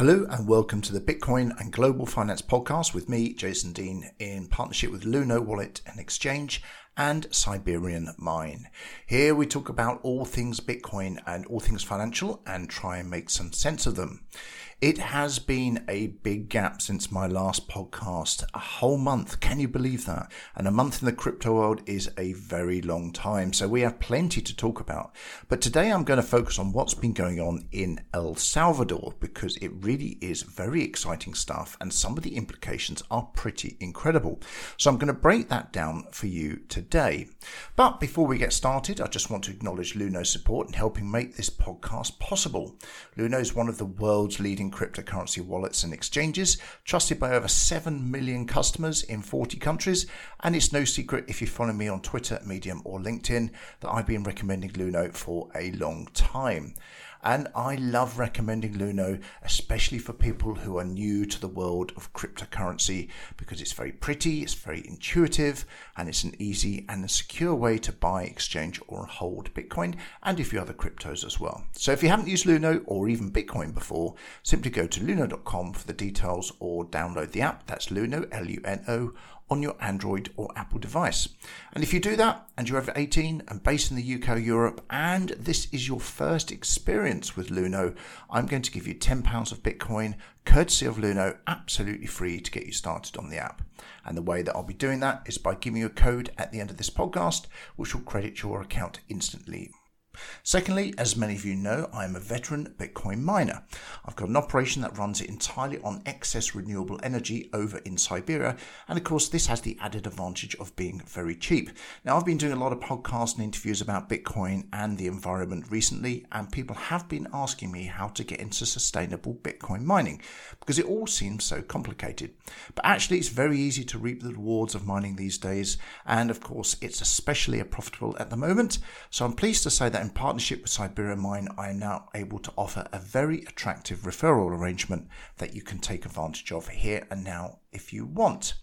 Hello and welcome to the Bitcoin and Global Finance Podcast with me, Jason Deane, in partnership with Luno Wallet and Exchange and Siberian Mine. Here we talk about all things Bitcoin and all things financial and try and make some sense of them. It has been a big gap since my last podcast. A whole month. Can you believe that? And a month in the crypto world is a very long time. So we have plenty to talk about. But today I'm going to focus on what's been going on in El Salvador because it really is very exciting stuff and some of the implications are pretty incredible. So I'm going to break that down for you today. But before we get started, I just want to acknowledge Luno's support in helping make this podcast possible. Luno is one of the world's leading cryptocurrency wallets and exchanges, trusted by over 7 million customers in 40 countries. And it's no secret if you follow me on Twitter, Medium, or LinkedIn that I've been recommending Luno for a long time. And I love recommending Luno, especially for people who are new to the world of cryptocurrency, because it's very pretty, it's very intuitive, and it's an easy and a secure way to buy, exchange, or hold Bitcoin and a few other cryptos as well. So if you haven't used Luno or even Bitcoin before, simply go to luno.com for the details or download the app. That's Luno, L U N O on your Android or Apple device. And if you do that and you're over 18 and based in the UK or Europe and this is your first experience with Luno, I'm going to give you £10 of Bitcoin courtesy of Luno absolutely free to get you started on the app. And the way that I'll be doing that is by giving you a code at the end of this podcast which will credit your account instantly Secondly, as many of you know, I am a veteran Bitcoin miner. I've got an operation that runs it entirely on excess renewable energy over in Siberia, and of course, this has the added advantage of being very cheap. Now, I've been doing a lot of podcasts and interviews about Bitcoin and the environment recently, and people have been asking me how to get into sustainable Bitcoin mining because it all seems so complicated. But actually, it's very easy to reap the rewards of mining these days, and of course, it's especially profitable at the moment. So I'm pleased to say that in partnership with Siberian Mine, I am now able to offer a very attractive referral arrangement that you can take advantage of here and now if you want.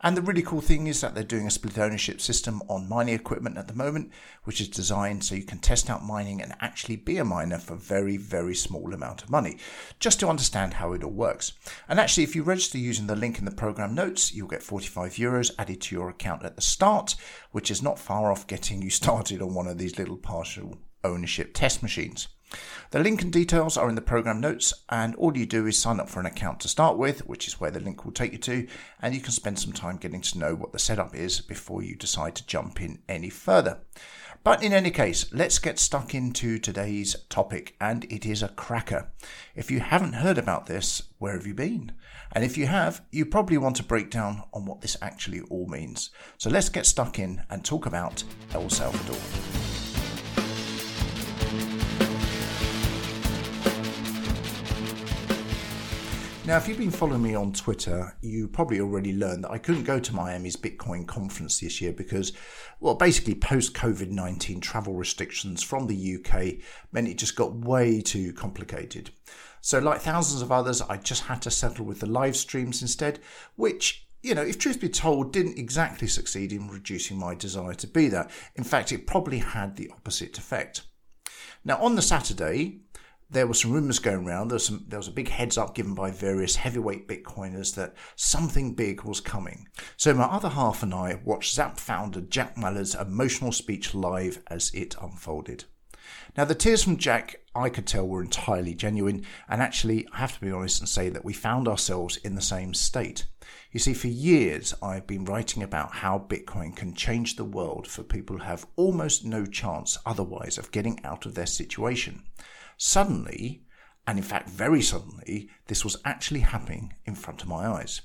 And the really cool thing is that they're doing a split ownership system on mining equipment at the moment, which is designed so you can test out mining and actually be a miner for very, very small amount of money, just to understand how it all works. And actually, if you register using the link in the program notes, you'll get 45 euros added to your account at the start, which is not far off getting you started on one of these little partial ownership test machines. The link and details are in the program notes, and all you do is sign up for an account to start with, which is where the link will take you to, and you can spend some time getting to know what the setup is before you decide to jump in any further. But in any case, let's get stuck into today's topic, and it is a cracker. If you haven't heard about this, where have you been? And if you have, you probably want a breakdown on what this actually all means. So let's get stuck in and talk about El Salvador. Now, if you've been following me on Twitter, you probably already learned that I couldn't go to Miami's Bitcoin conference this year because, well, basically post COVID 19 travel restrictions from the UK meant it just got way too complicated. So, like thousands of others, I just had to settle with the live streams instead, which you know, if truth be told, didn't exactly succeed in reducing my desire to be there. In fact, it probably had the opposite effect. Now, on the Saturday, there were some rumors going around. There was, some, there was a big heads up given by various heavyweight Bitcoiners that something big was coming. So my other half and I watched Zap founder Jack Mallers' emotional speech live as it unfolded. Now, the tears from Jack, I could tell, were entirely genuine, and actually, I have to be honest and say that we found ourselves in the same state. You see, for years, I've been writing about how Bitcoin can change the world for people who have almost no chance otherwise of getting out of their situation. Suddenly, and in fact very suddenly, this was actually happening in front of my eyes.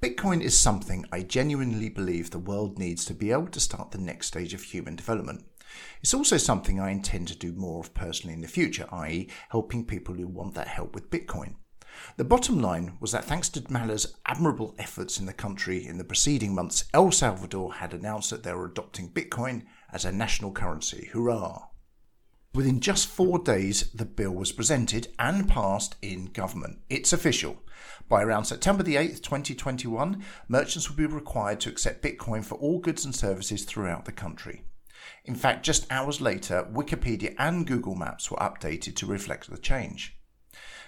Bitcoin is something I genuinely believe the world needs to be able to start the next stage of human development. It's also something I intend to do more of personally in the future, i.e., helping people who want that help with Bitcoin. The bottom line was that thanks to Mallers' admirable efforts in the country in the preceding months, El Salvador had announced that they were adopting Bitcoin as a national currency. Hurrah! Within just four days, the bill was presented and passed in government. It's official. By around September the 8th, 2021, merchants will be required to accept Bitcoin for all goods and services throughout the country. In fact, just hours later, Wikipedia and Google Maps were updated to reflect the change.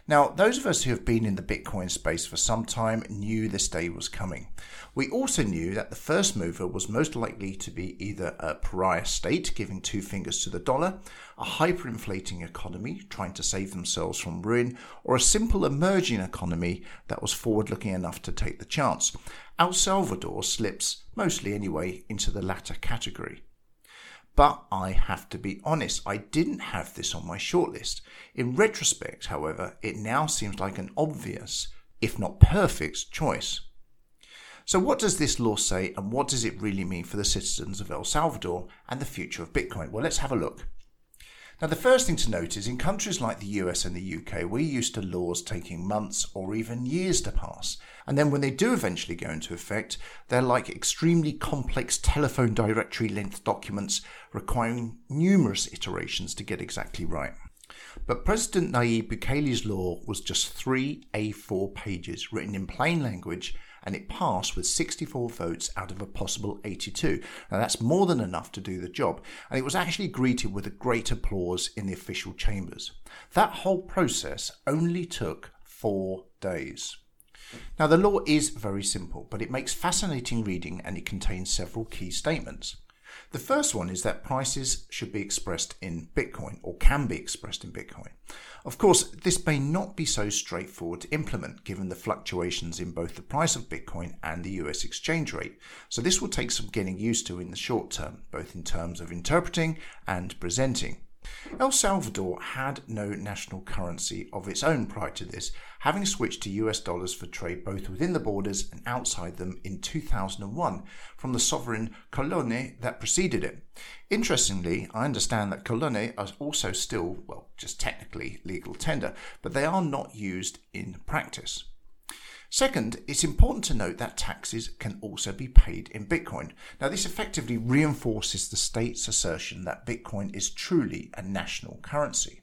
Now, those of us who have been in the Bitcoin space for some time knew this day was coming. We also knew that the first mover was most likely to be either a pariah state giving two fingers to the dollar, a hyperinflating economy trying to save themselves from ruin, or a simple emerging economy that was forward looking enough to take the chance. El Salvador slips, mostly anyway, into the latter category. But I have to be honest, I didn't have this on my shortlist. In retrospect, however, it now seems like an obvious, if not perfect, choice. So, what does this law say, and what does it really mean for the citizens of El Salvador and the future of Bitcoin? Well, let's have a look. Now, the first thing to note is in countries like the US and the UK, we're used to laws taking months or even years to pass. And then when they do eventually go into effect, they're like extremely complex telephone directory length documents requiring numerous iterations to get exactly right. But President Nayib Bukele's law was just three A4 pages written in plain language and it passed with 64 votes out of a possible 82. Now that's more than enough to do the job, and it was actually greeted with a great applause in the official chambers. That whole process only took four days. Now, the law is very simple, but it makes fascinating reading and it contains several key statements. The first one is that prices should be expressed in Bitcoin or can be expressed in Bitcoin. Of course, this may not be so straightforward to implement given the fluctuations in both the price of Bitcoin and the US exchange rate. So this will take some getting used to in the short term, both in terms of interpreting and presenting. El Salvador had no national currency of its own prior to this, having switched to US dollars for trade both within the borders and outside them in 2001 from the sovereign Colone that preceded it. Interestingly, I understand that Colone are also still, well, just technically legal tender, but they are not used in practice. Second, it's important to note that taxes can also be paid in Bitcoin. Now, this effectively reinforces the state's assertion that Bitcoin is truly a national currency.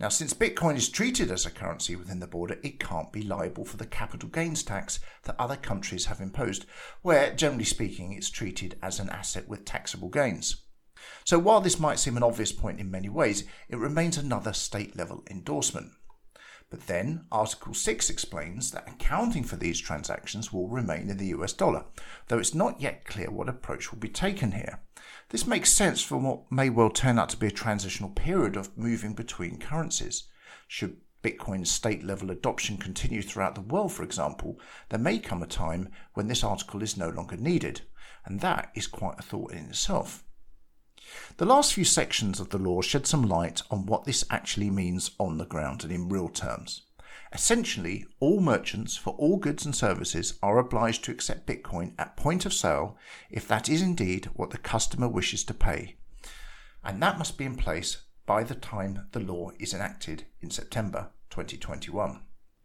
Now, since Bitcoin is treated as a currency within the border, it can't be liable for the capital gains tax that other countries have imposed, where, generally speaking, it's treated as an asset with taxable gains. So, while this might seem an obvious point in many ways, it remains another state level endorsement. But then Article 6 explains that accounting for these transactions will remain in the US dollar, though it's not yet clear what approach will be taken here. This makes sense for what may well turn out to be a transitional period of moving between currencies. Should Bitcoin's state level adoption continue throughout the world, for example, there may come a time when this article is no longer needed, and that is quite a thought in itself. The last few sections of the law shed some light on what this actually means on the ground and in real terms. Essentially, all merchants for all goods and services are obliged to accept Bitcoin at point of sale if that is indeed what the customer wishes to pay. And that must be in place by the time the law is enacted in September 2021.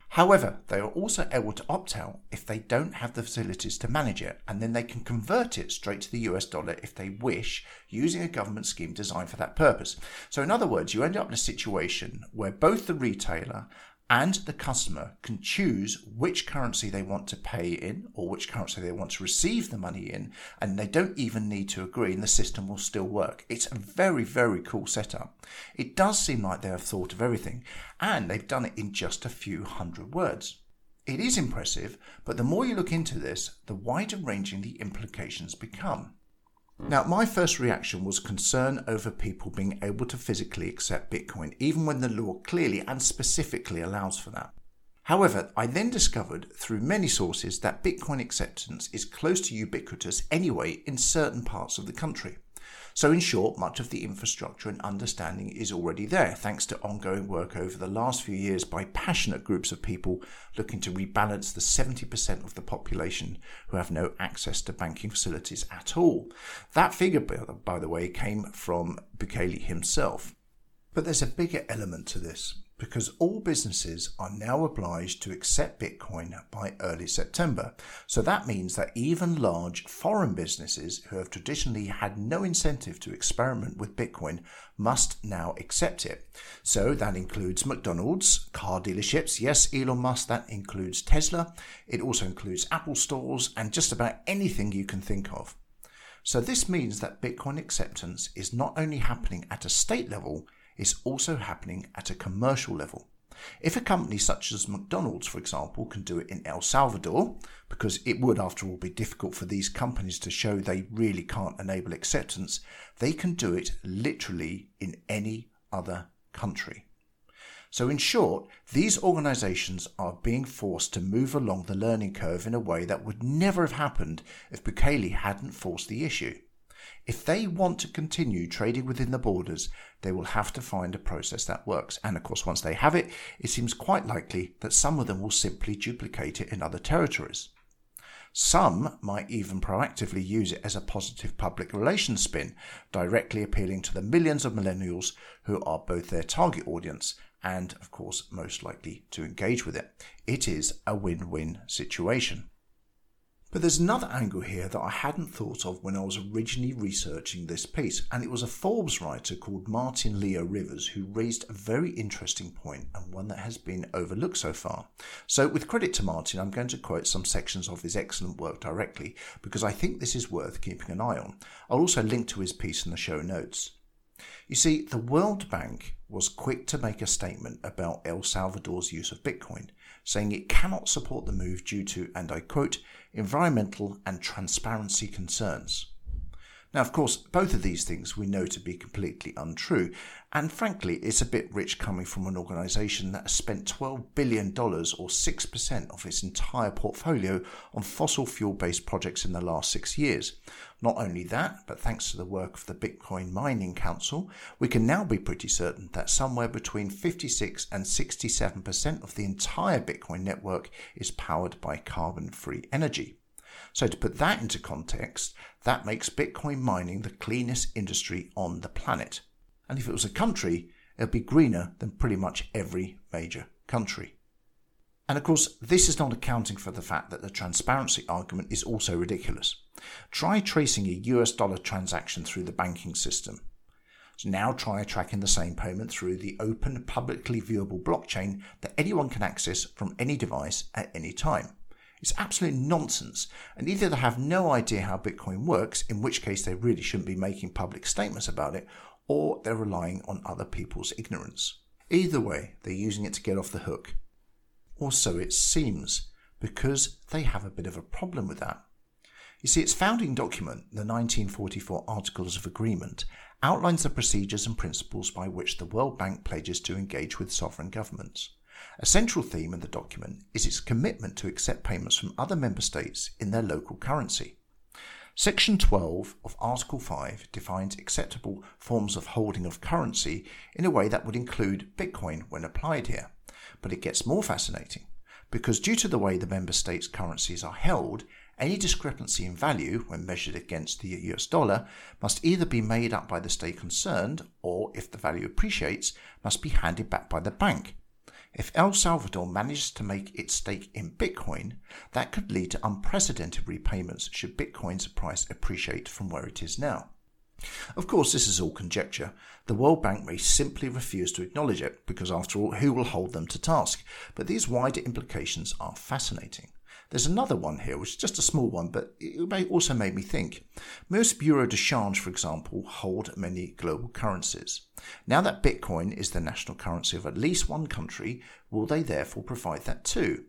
However, they are also able to opt out if they don't have the facilities to manage it, and then they can convert it straight to the US dollar if they wish, using a government scheme designed for that purpose. So, in other words, you end up in a situation where both the retailer and the customer can choose which currency they want to pay in or which currency they want to receive the money in, and they don't even need to agree, and the system will still work. It's a very, very cool setup. It does seem like they have thought of everything, and they've done it in just a few hundred words. It is impressive, but the more you look into this, the wider ranging the implications become. Mm. Now, my first reaction was concern over people being able to physically accept Bitcoin, even when the law clearly and specifically allows for that. However, I then discovered through many sources that Bitcoin acceptance is close to ubiquitous anyway in certain parts of the country. So, in short, much of the infrastructure and understanding is already there, thanks to ongoing work over the last few years by passionate groups of people looking to rebalance the 70% of the population who have no access to banking facilities at all. That figure, by the way, came from Bukele himself. But there's a bigger element to this because all businesses are now obliged to accept Bitcoin by early September. So that means that even large foreign businesses who have traditionally had no incentive to experiment with Bitcoin must now accept it. So that includes McDonald's, car dealerships, yes, Elon Musk, that includes Tesla, it also includes Apple stores, and just about anything you can think of. So this means that Bitcoin acceptance is not only happening at a state level, is also happening at a commercial level. If a company such as McDonald's, for example, can do it in El Salvador, because it would, after all, be difficult for these companies to show they really can't enable acceptance, they can do it literally in any other country. So, in short, these organisations are being forced to move along the learning curve in a way that would never have happened if Bukele hadn't forced the issue. If they want to continue trading within the borders, they will have to find a process that works. And of course, once they have it, it seems quite likely that some of them will simply duplicate it in other territories. Some might even proactively use it as a positive public relations spin, directly appealing to the millions of millennials who are both their target audience and, of course, most likely to engage with it. It is a win win situation. But there's another angle here that I hadn't thought of when I was originally researching this piece, and it was a Forbes writer called Martin Leo Rivers who raised a very interesting point and one that has been overlooked so far. So, with credit to Martin, I'm going to quote some sections of his excellent work directly because I think this is worth keeping an eye on. I'll also link to his piece in the show notes. You see, the World Bank was quick to make a statement about El Salvador's use of Bitcoin, saying it cannot support the move due to, and I quote, environmental and transparency concerns. Now, of course, both of these things we know to be completely untrue, and frankly, it's a bit rich coming from an organisation that has spent $12 billion or 6% of its entire portfolio on fossil fuel based projects in the last six years. Not only that, but thanks to the work of the Bitcoin Mining Council, we can now be pretty certain that somewhere between 56 and 67% of the entire Bitcoin network is powered by carbon free energy. So, to put that into context, that makes Bitcoin mining the cleanest industry on the planet. And if it was a country, it would be greener than pretty much every major country. And of course, this is not accounting for the fact that the transparency argument is also ridiculous. Try tracing a US dollar transaction through the banking system. So now try tracking the same payment through the open, publicly viewable blockchain that anyone can access from any device at any time. It's absolute nonsense, and either they have no idea how Bitcoin works, in which case they really shouldn't be making public statements about it, or they're relying on other people's ignorance. Either way, they're using it to get off the hook. Or so it seems, because they have a bit of a problem with that. You see, its founding document, the 1944 Articles of Agreement, outlines the procedures and principles by which the World Bank pledges to engage with sovereign governments. A central theme in the document is its commitment to accept payments from other member states in their local currency. Section 12 of Article 5 defines acceptable forms of holding of currency in a way that would include Bitcoin when applied here. But it gets more fascinating because due to the way the member states' currencies are held, any discrepancy in value when measured against the US dollar must either be made up by the state concerned or, if the value appreciates, must be handed back by the bank if El Salvador manages to make its stake in Bitcoin, that could lead to unprecedented repayments should Bitcoin's price appreciate from where it is now. Of course, this is all conjecture. The World Bank may simply refuse to acknowledge it, because after all, who will hold them to task? But these wider implications are fascinating. There's another one here, which is just a small one, but it may also made me think. Most bureaux de change, for example, hold many global currencies. Now that Bitcoin is the national currency of at least one country, will they therefore provide that too?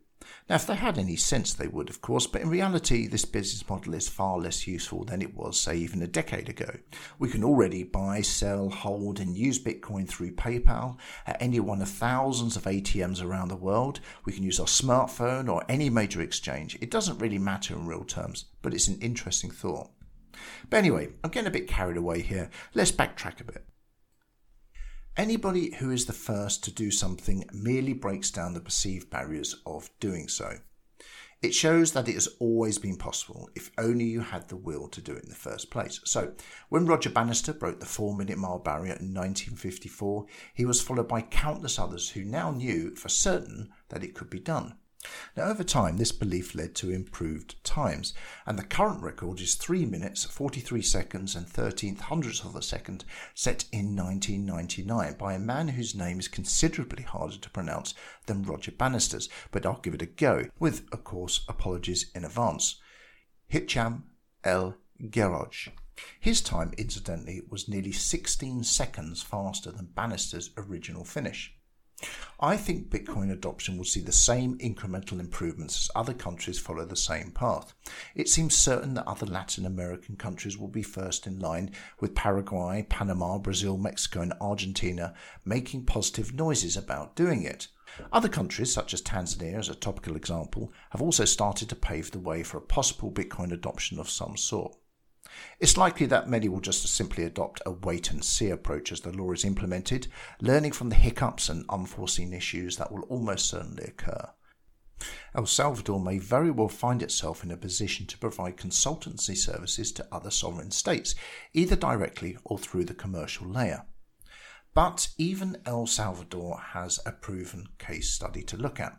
Now, if they had any sense, they would, of course, but in reality, this business model is far less useful than it was, say, even a decade ago. We can already buy, sell, hold, and use Bitcoin through PayPal at any one of thousands of ATMs around the world. We can use our smartphone or any major exchange. It doesn't really matter in real terms, but it's an interesting thought. But anyway, I'm getting a bit carried away here. Let's backtrack a bit. Anybody who is the first to do something merely breaks down the perceived barriers of doing so. It shows that it has always been possible if only you had the will to do it in the first place. So, when Roger Bannister broke the four minute mile barrier in 1954, he was followed by countless others who now knew for certain that it could be done. Now, over time, this belief led to improved times, and the current record is 3 minutes, 43 seconds, and 13th hundredths of a second, set in 1999 by a man whose name is considerably harder to pronounce than Roger Bannister's, but I'll give it a go, with, of course, apologies in advance. Hicham El Guerrouj. His time, incidentally, was nearly 16 seconds faster than Bannister's original finish. I think Bitcoin adoption will see the same incremental improvements as other countries follow the same path. It seems certain that other Latin American countries will be first in line, with Paraguay, Panama, Brazil, Mexico, and Argentina making positive noises about doing it. Other countries, such as Tanzania as a topical example, have also started to pave the way for a possible Bitcoin adoption of some sort. It's likely that many will just simply adopt a wait and see approach as the law is implemented, learning from the hiccups and unforeseen issues that will almost certainly occur. El Salvador may very well find itself in a position to provide consultancy services to other sovereign states, either directly or through the commercial layer. But even El Salvador has a proven case study to look at.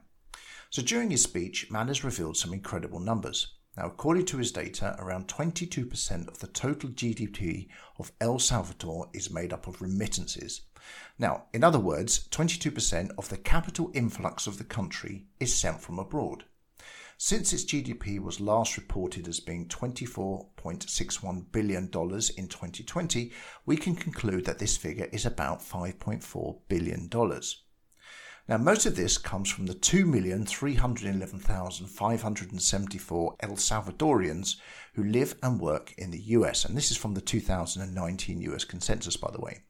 So during his speech, Mallers revealed some incredible numbers. Now, according to his data, around 22% of the total GDP of El Salvador is made up of remittances. Now, in other words, 22% of the capital influx of the country is sent from abroad. Since its GDP was last reported as being $24.61 billion in 2020, we can conclude that this figure is about $5.4 billion. Now, most of this comes from the 2,311,574 El Salvadorians who live and work in the US, and this is from the 2019 US census, by the way.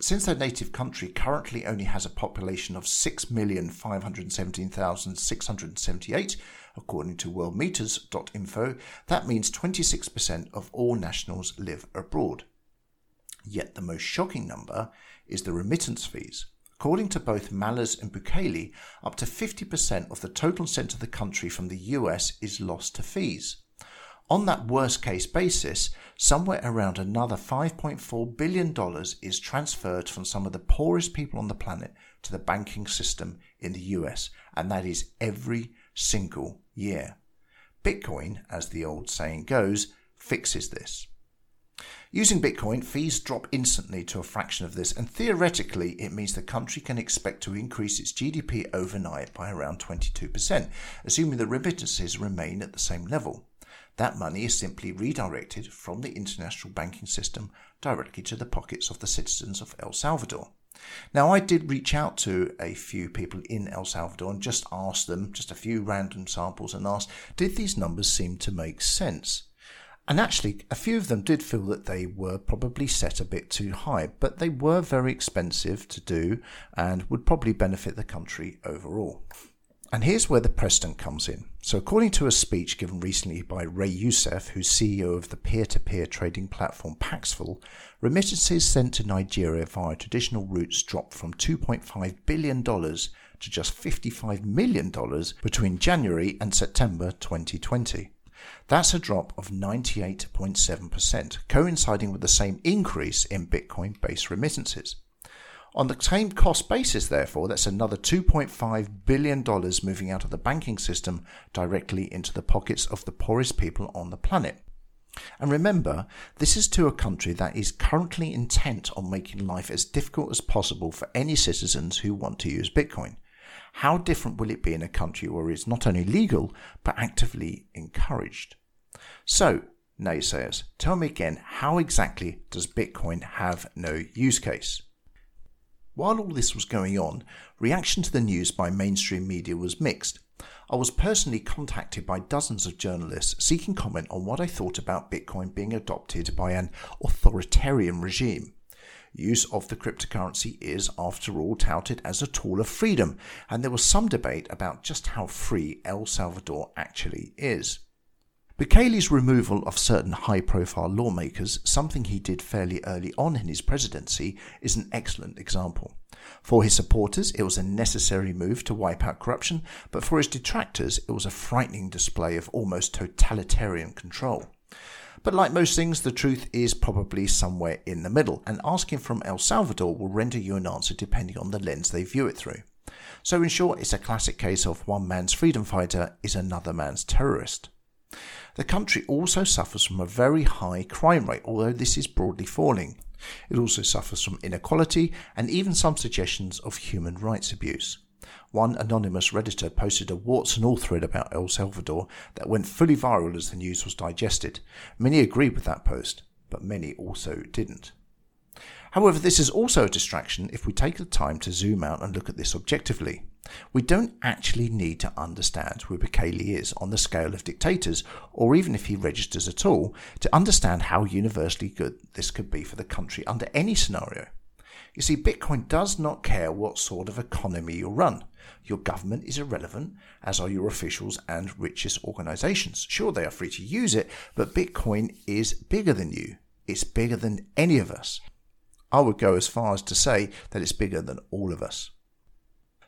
Since their native country currently only has a population of 6,517,678, according to worldmeters.info, that means 26% of all nationals live abroad. Yet the most shocking number is the remittance fees. According to both Mallers and Bukele, up to 50% of the total sent to the country from the US is lost to fees. On that worst case basis, somewhere around another $5.4 billion is transferred from some of the poorest people on the planet to the banking system in the US, and that is every single year. Bitcoin, as the old saying goes, fixes this. Using Bitcoin, fees drop instantly to a fraction of this, and theoretically, it means the country can expect to increase its GDP overnight by around 22%, assuming the remittances remain at the same level. That money is simply redirected from the international banking system directly to the pockets of the citizens of El Salvador. Now, I did reach out to a few people in El Salvador and just asked them, just a few random samples, and asked, did these numbers seem to make sense? And actually, a few of them did feel that they were probably set a bit too high, but they were very expensive to do and would probably benefit the country overall. And here's where the precedent comes in. So, according to a speech given recently by Ray Youssef, who's CEO of the peer to peer trading platform Paxful, remittances sent to Nigeria via traditional routes dropped from $2.5 billion to just $55 million between January and September 2020. That's a drop of 98.7%, coinciding with the same increase in Bitcoin based remittances. On the same cost basis, therefore, that's another $2.5 billion moving out of the banking system directly into the pockets of the poorest people on the planet. And remember, this is to a country that is currently intent on making life as difficult as possible for any citizens who want to use Bitcoin. How different will it be in a country where it's not only legal, but actively encouraged? So, naysayers, tell me again, how exactly does Bitcoin have no use case? While all this was going on, reaction to the news by mainstream media was mixed. I was personally contacted by dozens of journalists seeking comment on what I thought about Bitcoin being adopted by an authoritarian regime. Use of the cryptocurrency is, after all, touted as a tool of freedom, and there was some debate about just how free El Salvador actually is. Bukele's removal of certain high profile lawmakers, something he did fairly early on in his presidency, is an excellent example. For his supporters, it was a necessary move to wipe out corruption, but for his detractors, it was a frightening display of almost totalitarian control. But like most things, the truth is probably somewhere in the middle, and asking from El Salvador will render you an answer depending on the lens they view it through. So, in short, it's a classic case of one man's freedom fighter is another man's terrorist. The country also suffers from a very high crime rate, although this is broadly falling. It also suffers from inequality and even some suggestions of human rights abuse. One anonymous Redditor posted a warts and all thread about El Salvador that went fully viral as the news was digested. Many agreed with that post, but many also didn't. However, this is also a distraction if we take the time to zoom out and look at this objectively. We don't actually need to understand who Bukele is on the scale of dictators, or even if he registers at all, to understand how universally good this could be for the country under any scenario. You see, Bitcoin does not care what sort of economy you run. Your government is irrelevant, as are your officials and richest organizations. Sure, they are free to use it, but Bitcoin is bigger than you. It's bigger than any of us. I would go as far as to say that it's bigger than all of us.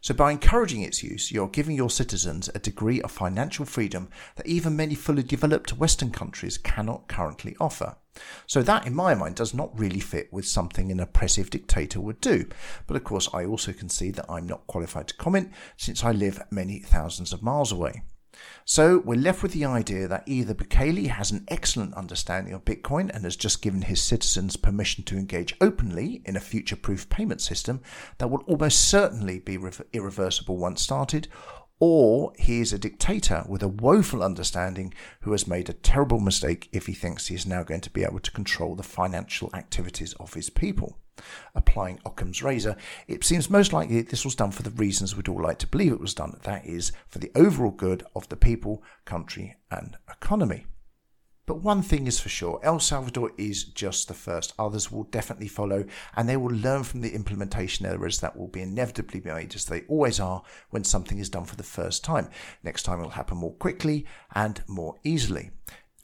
So, by encouraging its use, you're giving your citizens a degree of financial freedom that even many fully developed Western countries cannot currently offer. So, that in my mind does not really fit with something an oppressive dictator would do. But of course, I also can see that I'm not qualified to comment since I live many thousands of miles away. So we're left with the idea that either Bukele has an excellent understanding of Bitcoin and has just given his citizens permission to engage openly in a future proof payment system that will almost certainly be irreversible once started, or he is a dictator with a woeful understanding who has made a terrible mistake if he thinks he is now going to be able to control the financial activities of his people. Applying Occam's razor, it seems most likely this was done for the reasons we'd all like to believe it was done that is, for the overall good of the people, country, and economy. But one thing is for sure El Salvador is just the first. Others will definitely follow, and they will learn from the implementation errors that will be inevitably made, as they always are when something is done for the first time. Next time it will happen more quickly and more easily.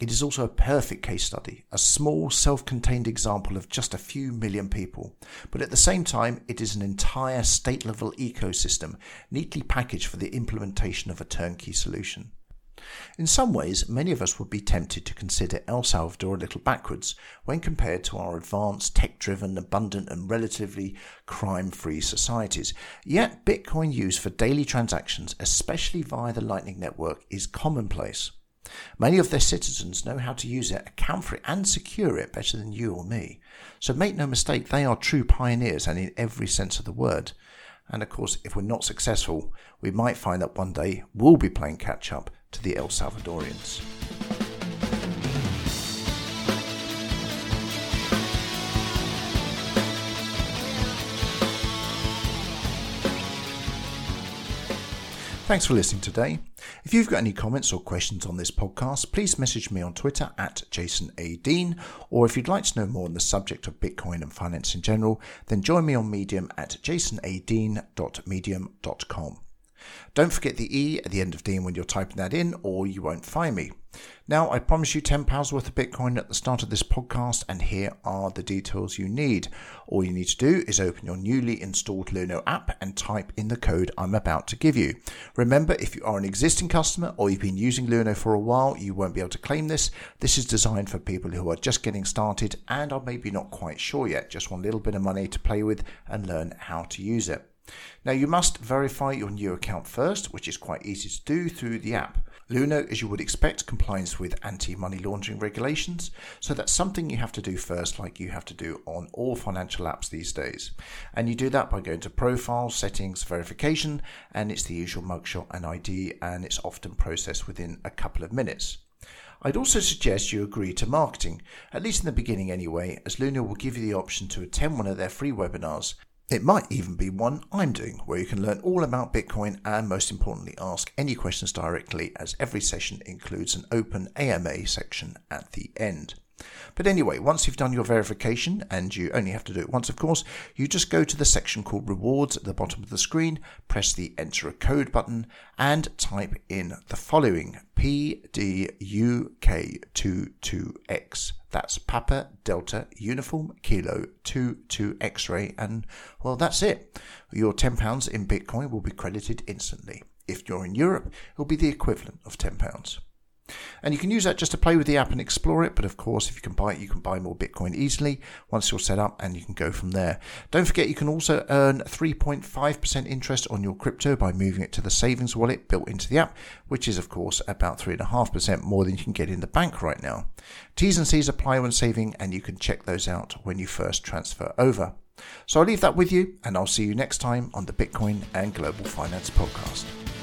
It is also a perfect case study, a small, self contained example of just a few million people. But at the same time, it is an entire state level ecosystem, neatly packaged for the implementation of a turnkey solution. In some ways, many of us would be tempted to consider El Salvador a little backwards when compared to our advanced, tech driven, abundant, and relatively crime free societies. Yet, Bitcoin use for daily transactions, especially via the Lightning Network, is commonplace. Many of their citizens know how to use it, account for it, and secure it better than you or me. So make no mistake, they are true pioneers and in every sense of the word. And of course, if we're not successful, we might find that one day we'll be playing catch up to the El Salvadorians. Thanks for listening today. If you've got any comments or questions on this podcast, please message me on Twitter at Jason A. Deane, or if you'd like to know more on the subject of Bitcoin and finance in general, then join me on Medium at jasonadeane.medium.com. Don't forget the E at the end of Deane when you're typing that in, or you won't find me. Now, I promise you £10 worth of Bitcoin at the start of this podcast, and here are the details you need. All you need to do is open your newly installed Luno app and type in the code I'm about to give you. Remember, if you are an existing customer or you've been using Luno for a while, you won't be able to claim this. This is designed for people who are just getting started and are maybe not quite sure yet, just want a little bit of money to play with and learn how to use it. Now you must verify your new account first, which is quite easy to do through the app. Luno, as you would expect, complies with anti-money laundering regulations, so that's something you have to do first, like you have to do on all financial apps these days. And you do that by going to Profile, Settings, Verification, and it's the usual mugshot and ID, and it's often processed within a couple of minutes. I'd also suggest you agree to marketing, at least in the beginning anyway, as Luno will give you the option to attend one of their free webinars it might even be one I'm doing, where you can learn all about Bitcoin and, most importantly, ask any questions directly, as every session includes an open AMA section at the end. But anyway, once you've done your verification, and you only have to do it once, of course, you just go to the section called Rewards at the bottom of the screen, press the Enter a Code button, and type in the following PDUK22X. That's Papa Delta Uniform Kilo 22 X ray, and well, that's it. Your £10 in Bitcoin will be credited instantly. If you're in Europe, it will be the equivalent of £10. And you can use that just to play with the app and explore it. But of course, if you can buy it, you can buy more Bitcoin easily once you're set up and you can go from there. Don't forget, you can also earn 3.5% interest on your crypto by moving it to the savings wallet built into the app, which is, of course, about 3.5% more than you can get in the bank right now. T's and C's apply when saving, and you can check those out when you first transfer over. So I'll leave that with you, and I'll see you next time on the Bitcoin and Global Finance Podcast.